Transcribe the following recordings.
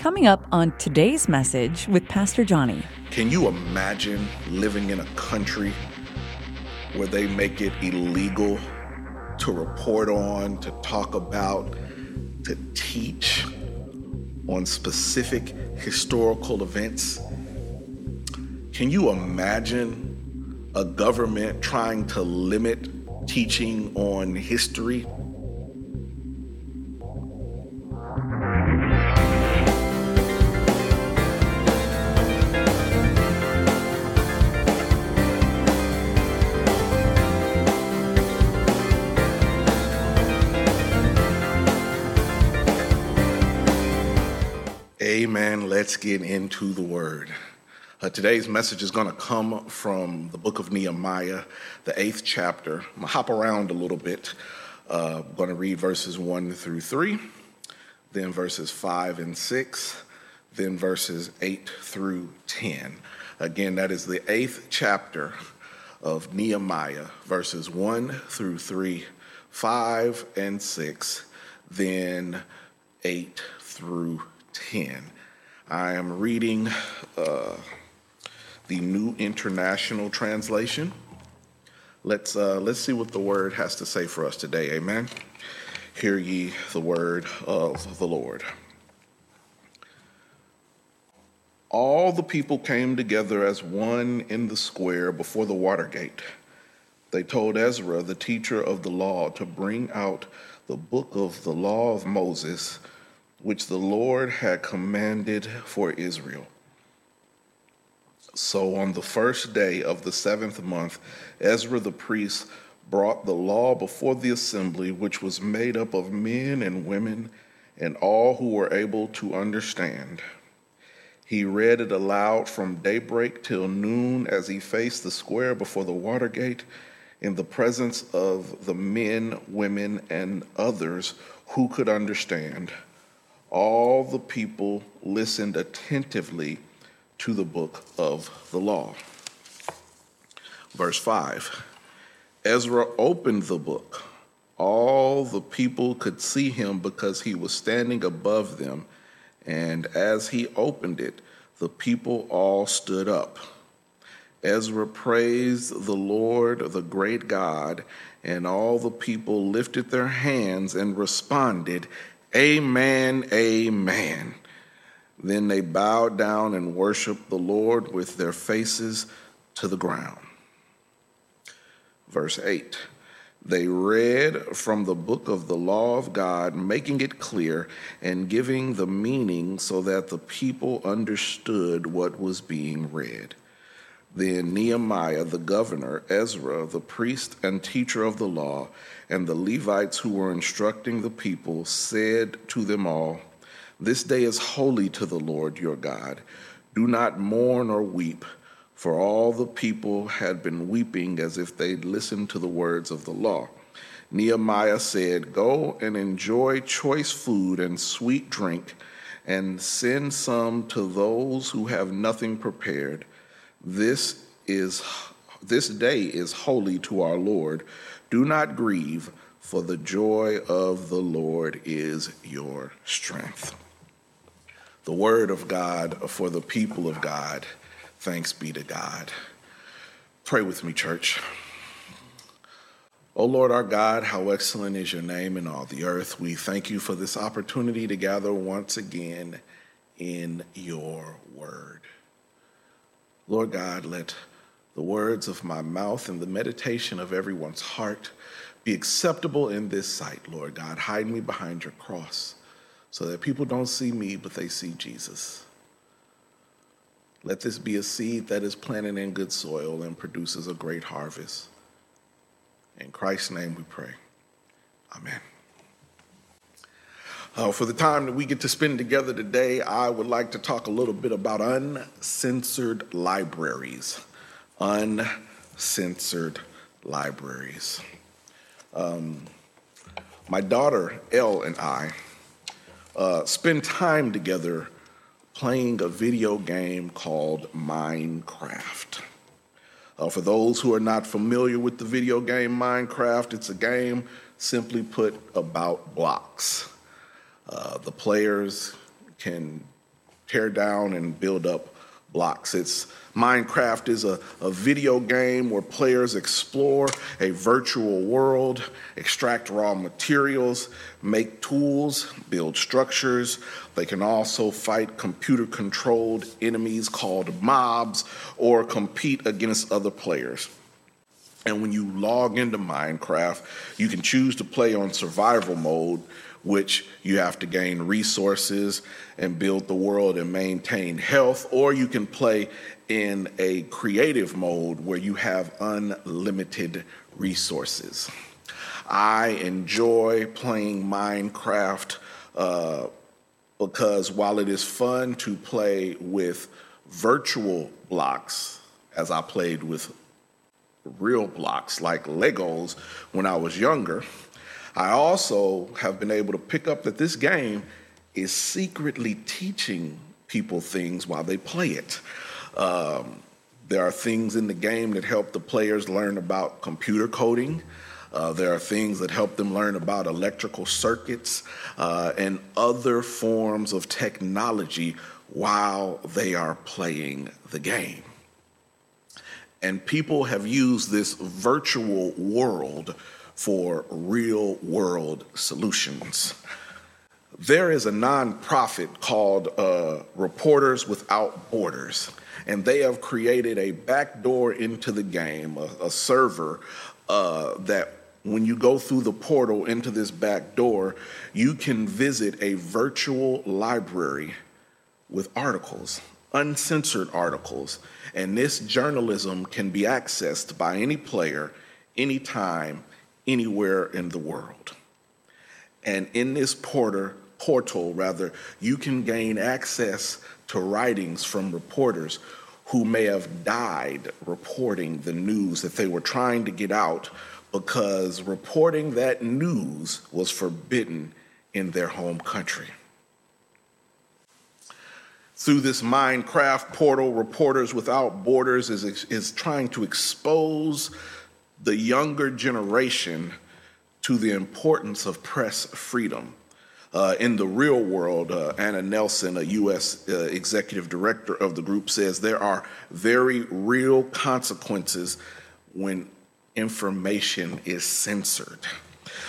Coming up on today's message with Pastor Johnny. Can you imagine living in a country where they make it illegal to report on, to talk about, to teach on specific historical events? Can you imagine a government trying to limit teaching on history? Let's get into the word. Uh, today's message is going to come from the book of Nehemiah, the eighth chapter. I'm going to hop around a little bit. Uh, I'm going to read verses 1 through 3, then verses 5 and 6, then verses 8 through 10. Again, that is the eighth chapter of Nehemiah, verses 1 through 3, 5 and 6, then 8 through 10. I am reading uh, the New International Translation. Let's, uh, let's see what the word has to say for us today. Amen. Hear ye the word of the Lord. All the people came together as one in the square before the water gate. They told Ezra, the teacher of the law, to bring out the book of the law of Moses which the Lord had commanded for Israel. So on the first day of the seventh month, Ezra the priest brought the law before the assembly, which was made up of men and women and all who were able to understand. He read it aloud from daybreak till noon as he faced the square before the water gate in the presence of the men, women, and others who could understand all the people listened attentively to the book of the law. Verse 5 Ezra opened the book. All the people could see him because he was standing above them. And as he opened it, the people all stood up. Ezra praised the Lord, the great God, and all the people lifted their hands and responded, Amen, amen. Then they bowed down and worshiped the Lord with their faces to the ground. Verse 8 They read from the book of the law of God, making it clear and giving the meaning so that the people understood what was being read. Then Nehemiah the governor, Ezra the priest and teacher of the law, and the Levites who were instructing the people said to them all, This day is holy to the Lord your God. Do not mourn or weep, for all the people had been weeping as if they'd listened to the words of the law. Nehemiah said, Go and enjoy choice food and sweet drink, and send some to those who have nothing prepared. This is this day is holy to our Lord. Do not grieve, for the joy of the Lord is your strength. The word of God for the people of God. Thanks be to God. Pray with me, church. O Lord our God, how excellent is your name in all the earth. We thank you for this opportunity to gather once again in your word. Lord God, let the words of my mouth and the meditation of everyone's heart be acceptable in this sight, Lord God. Hide me behind your cross so that people don't see me, but they see Jesus. Let this be a seed that is planted in good soil and produces a great harvest. In Christ's name we pray. Amen. Uh, for the time that we get to spend together today, I would like to talk a little bit about uncensored libraries uncensored libraries. Um, my daughter, Elle, and I uh, spend time together playing a video game called Minecraft. Uh, for those who are not familiar with the video game Minecraft, it's a game, simply put, about blocks. Uh, the players can tear down and build up blocks. It's Minecraft is a, a video game where players explore a virtual world, extract raw materials, make tools, build structures. They can also fight computer controlled enemies called mobs or compete against other players. And when you log into Minecraft, you can choose to play on survival mode, which you have to gain resources and build the world and maintain health, or you can play in a creative mode where you have unlimited resources. I enjoy playing Minecraft uh, because while it is fun to play with virtual blocks, as I played with real blocks like Legos when I was younger, I also have been able to pick up that this game is secretly teaching people things while they play it. Um, there are things in the game that help the players learn about computer coding. Uh, there are things that help them learn about electrical circuits uh, and other forms of technology while they are playing the game. And people have used this virtual world for real world solutions. There is a nonprofit called uh, Reporters Without Borders, and they have created a backdoor into the game, a, a server uh, that when you go through the portal into this back door, you can visit a virtual library with articles, uncensored articles. And this journalism can be accessed by any player, anytime, anywhere in the world. And in this porter, portal, rather, you can gain access to writings from reporters who may have died reporting the news that they were trying to get out because reporting that news was forbidden in their home country. Through this Minecraft portal, Reporters Without Borders is, is trying to expose the younger generation to the importance of press freedom. Uh, in the real world, uh, Anna Nelson, a U.S. Uh, executive director of the group, says there are very real consequences when information is censored.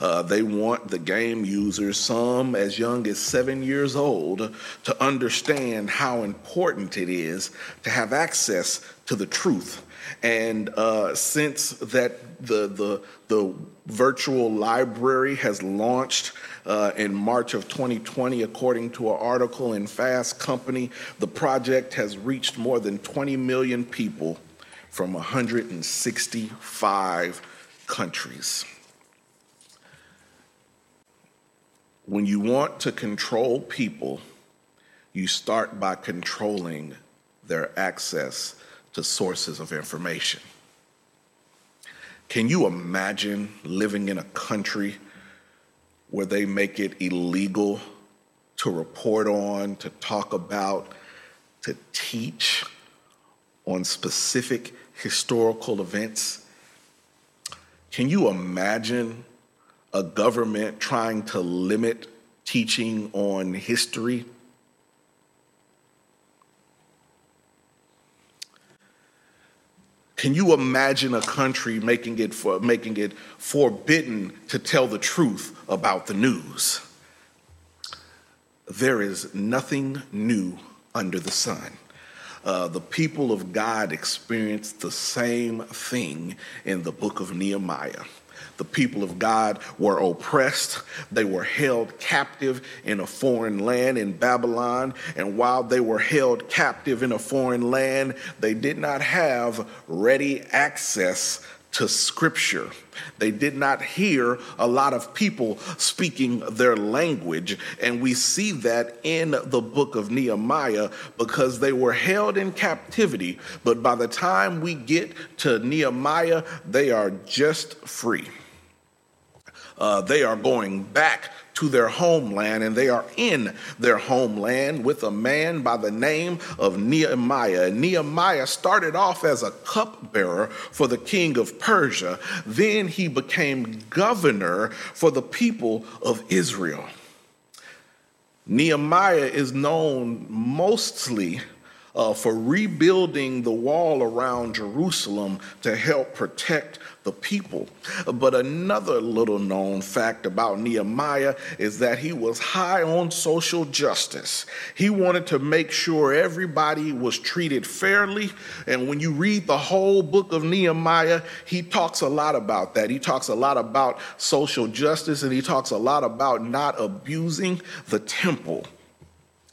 Uh, they want the game users, some as young as seven years old, to understand how important it is to have access to the truth and uh, since that the, the, the virtual library has launched uh, in March of 2020, according to an article in Fast Company, the project has reached more than 20 million people from 165 countries. When you want to control people, you start by controlling their access to sources of information. Can you imagine living in a country where they make it illegal to report on, to talk about, to teach on specific historical events? Can you imagine a government trying to limit teaching on history? Can you imagine a country making it, for, making it forbidden to tell the truth about the news? There is nothing new under the sun. Uh, the people of God experienced the same thing in the book of Nehemiah. The people of God were oppressed. They were held captive in a foreign land in Babylon. And while they were held captive in a foreign land, they did not have ready access to scripture. They did not hear a lot of people speaking their language. And we see that in the book of Nehemiah because they were held in captivity. But by the time we get to Nehemiah, they are just free. Uh, they are going back to their homeland and they are in their homeland with a man by the name of Nehemiah. Nehemiah started off as a cupbearer for the king of Persia, then he became governor for the people of Israel. Nehemiah is known mostly uh, for rebuilding the wall around Jerusalem to help protect the people. But another little known fact about Nehemiah is that he was high on social justice. He wanted to make sure everybody was treated fairly. And when you read the whole book of Nehemiah, he talks a lot about that. He talks a lot about social justice and he talks a lot about not abusing the temple.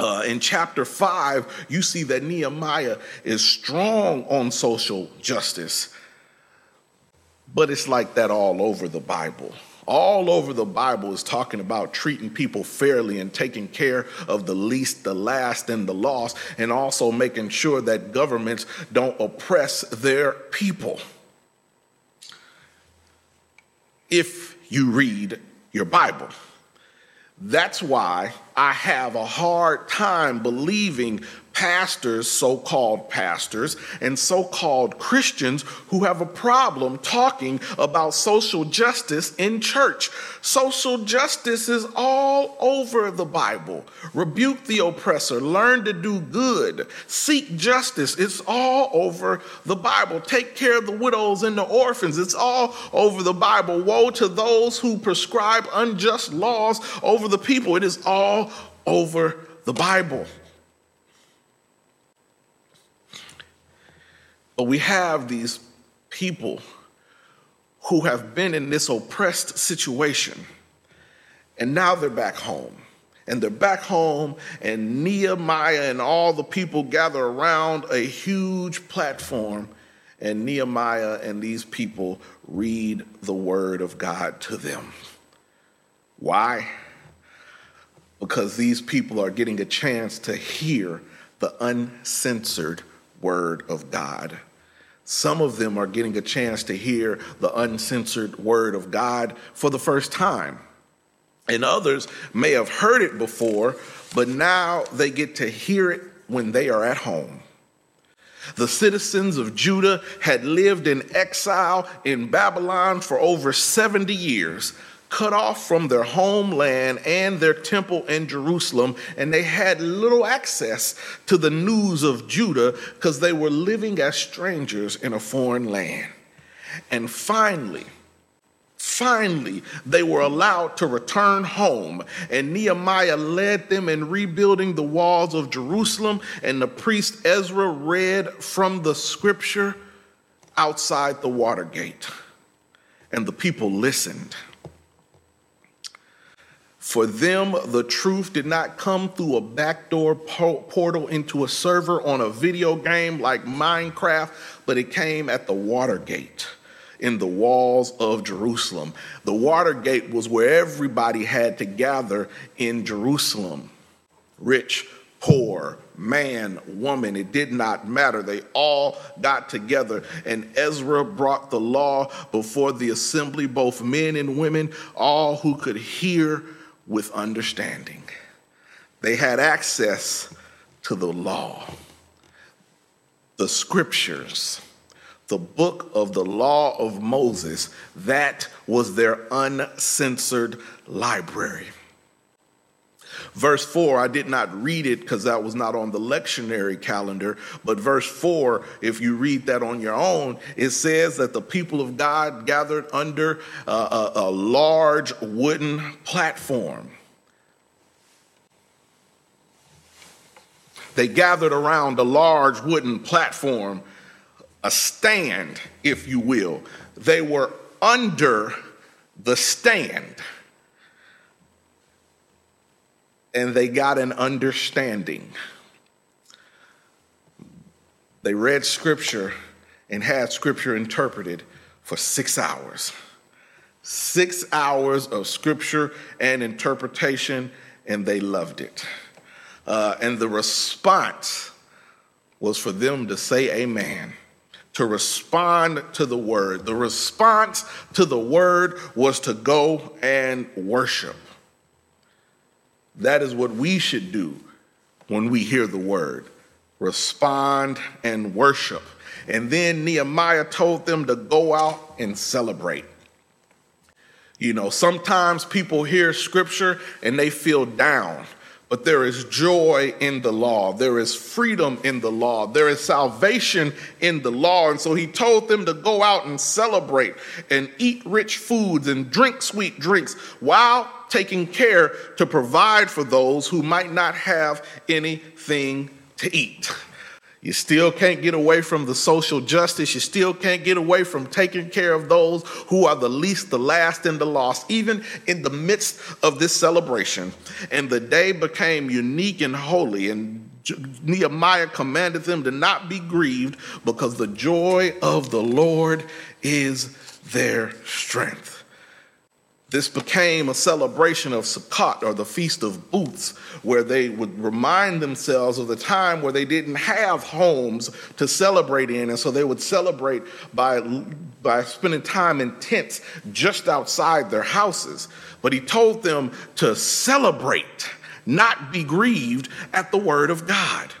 Uh, in chapter 5, you see that Nehemiah is strong on social justice. But it's like that all over the Bible. All over the Bible is talking about treating people fairly and taking care of the least, the last, and the lost, and also making sure that governments don't oppress their people. If you read your Bible. That's why I have a hard time believing pastors, so called pastors, and so called Christians who have a problem talking about social justice in church. Social justice is all over the Bible. Rebuke the oppressor, learn to do good, seek justice. It's all over the Bible. Take care of the widows and the orphans. It's all over the Bible. Woe to those who prescribe unjust laws over the people. It is all over the Bible. But we have these people who have been in this oppressed situation, and now they're back home. And they're back home, and Nehemiah and all the people gather around a huge platform, and Nehemiah and these people read the word of God to them. Why? Because these people are getting a chance to hear the uncensored Word of God. Some of them are getting a chance to hear the uncensored Word of God for the first time. And others may have heard it before, but now they get to hear it when they are at home. The citizens of Judah had lived in exile in Babylon for over 70 years cut off from their homeland and their temple in Jerusalem, and they had little access to the news of Judah because they were living as strangers in a foreign land. And finally, Finally, they were allowed to return home, and Nehemiah led them in rebuilding the walls of Jerusalem, and the priest Ezra read from the scripture outside the Watergate. And the people listened. For them, the truth did not come through a backdoor portal into a server on a video game like Minecraft, but it came at the Watergate in the walls of Jerusalem. The Watergate was where everybody had to gather in Jerusalem rich, poor, man, woman, it did not matter. They all got together, and Ezra brought the law before the assembly, both men and women, all who could hear with understanding. They had access to the law, the scriptures, the book of the law of Moses. That was their uncensored library. Verse 4, I did not read it because that was not on the lectionary calendar, but verse 4, if you read that on your own, it says that the people of God gathered under a, a large wooden platform. They gathered around a large wooden platform, a stand, if you will. They were under the stand and they got an understanding. They read scripture and had scripture interpreted for six hours. Six hours of scripture and interpretation, and they loved it. Uh, and the response was for them to say amen, to respond to the word. The response to the word was to go and worship. That is what we should do when we hear the word respond and worship. And then Nehemiah told them to go out and celebrate. You know, sometimes people hear scripture and they feel down But there is joy in the law. There is freedom in the law. There is salvation in the law. And so he told them to go out and celebrate and eat rich foods and drink sweet drinks while taking care to provide for those who might not have anything to eat. You still can't get away from the social justice. You still can't get away from taking care of those who are the least, the last, and the lost, even in the midst of this celebration. And the day became unique and holy. And Nehemiah commanded them to not be grieved because the joy of the Lord is their strength. This became a celebration of Sukkot or the Feast of Booths, where they would remind themselves of the time where they didn't have homes to celebrate in. And so they would celebrate by, by spending time in tents just outside their houses. But he told them to celebrate, not be grieved at the word of God.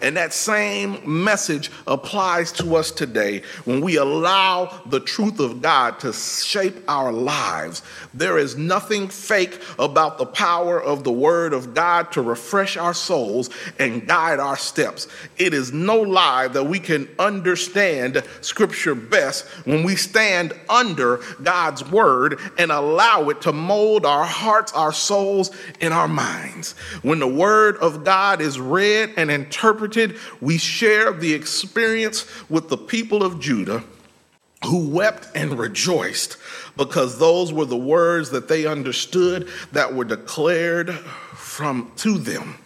And that same message applies to us today when we allow the truth of God to shape our lives. There is nothing fake about the power of the Word of God to refresh our souls and guide our steps. It is no lie that we can understand Scripture best when we stand under God's Word and allow it to mold our hearts, our souls, and our minds. When the Word of God is read and interpreted, interpreted, we share the experience with the people of Judah who wept and rejoiced because those were the words that they understood that were declared from to them.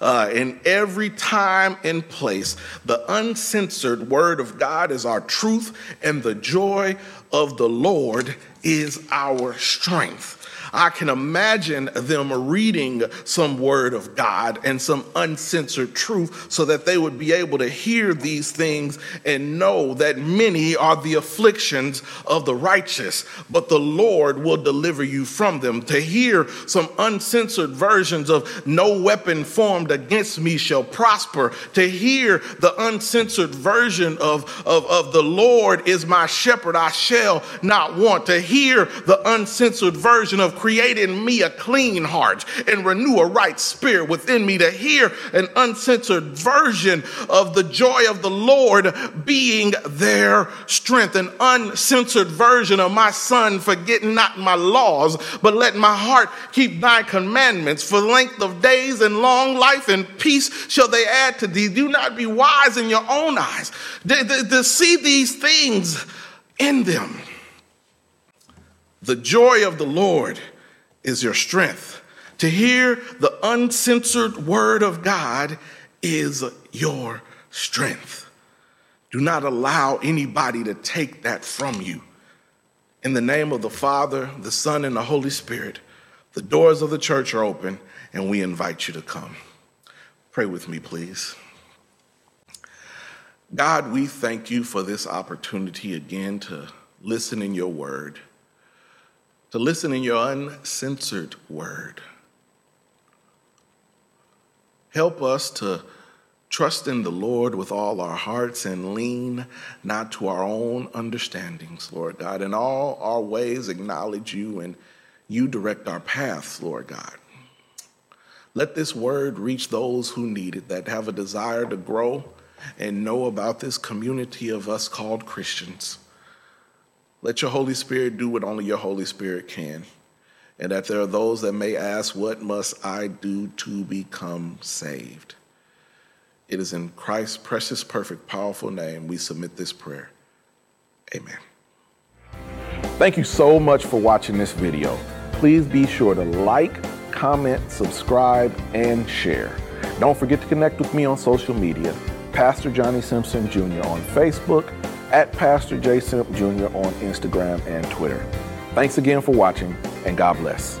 Uh, in every time and place, the uncensored word of God is our truth, and the joy of the Lord is our strength. I can imagine them reading some word of God and some uncensored truth so that they would be able to hear these things and know that many are the afflictions of the righteous, but the Lord will deliver you from them. To hear some uncensored versions of no weapon formed against me shall prosper. To hear the uncensored version of, of, of the Lord is my shepherd, I shall not want. To hear the uncensored version of create in me a clean heart and renew a right spirit within me to hear an uncensored version of the joy of the Lord being their strength, an uncensored version of my son, forget not my laws, but let my heart keep thy commandments. For length of days and long life and peace shall they add to thee. Do not be wise in your own eyes. To, to, to see these things in them. The joy of the Lord is your strength. To hear the uncensored word of God is your strength. Do not allow anybody to take that from you. In the name of the Father, the Son, and the Holy Spirit, the doors of the church are open and we invite you to come. Pray with me, please. God, we thank you for this opportunity again to listen in your word to listen in your uncensored word. Help us to trust in the Lord with all our hearts and lean not to our own understandings, Lord God. In all our ways, acknowledge you and you direct our paths, Lord God. Let this word reach those who need it, that have a desire to grow and know about this community of us called Christians. Let your Holy Spirit do what only your Holy Spirit can. And that there are those that may ask, What must I do to become saved? It is in Christ's precious, perfect, powerful name we submit this prayer. Amen. Thank you so much for watching this video. Please be sure to like, comment, subscribe, and share. Don't forget to connect with me on social media, Pastor Johnny Simpson Jr. on Facebook at Pastor J. Simp Jr. on Instagram and Twitter. Thanks again for watching, and God bless.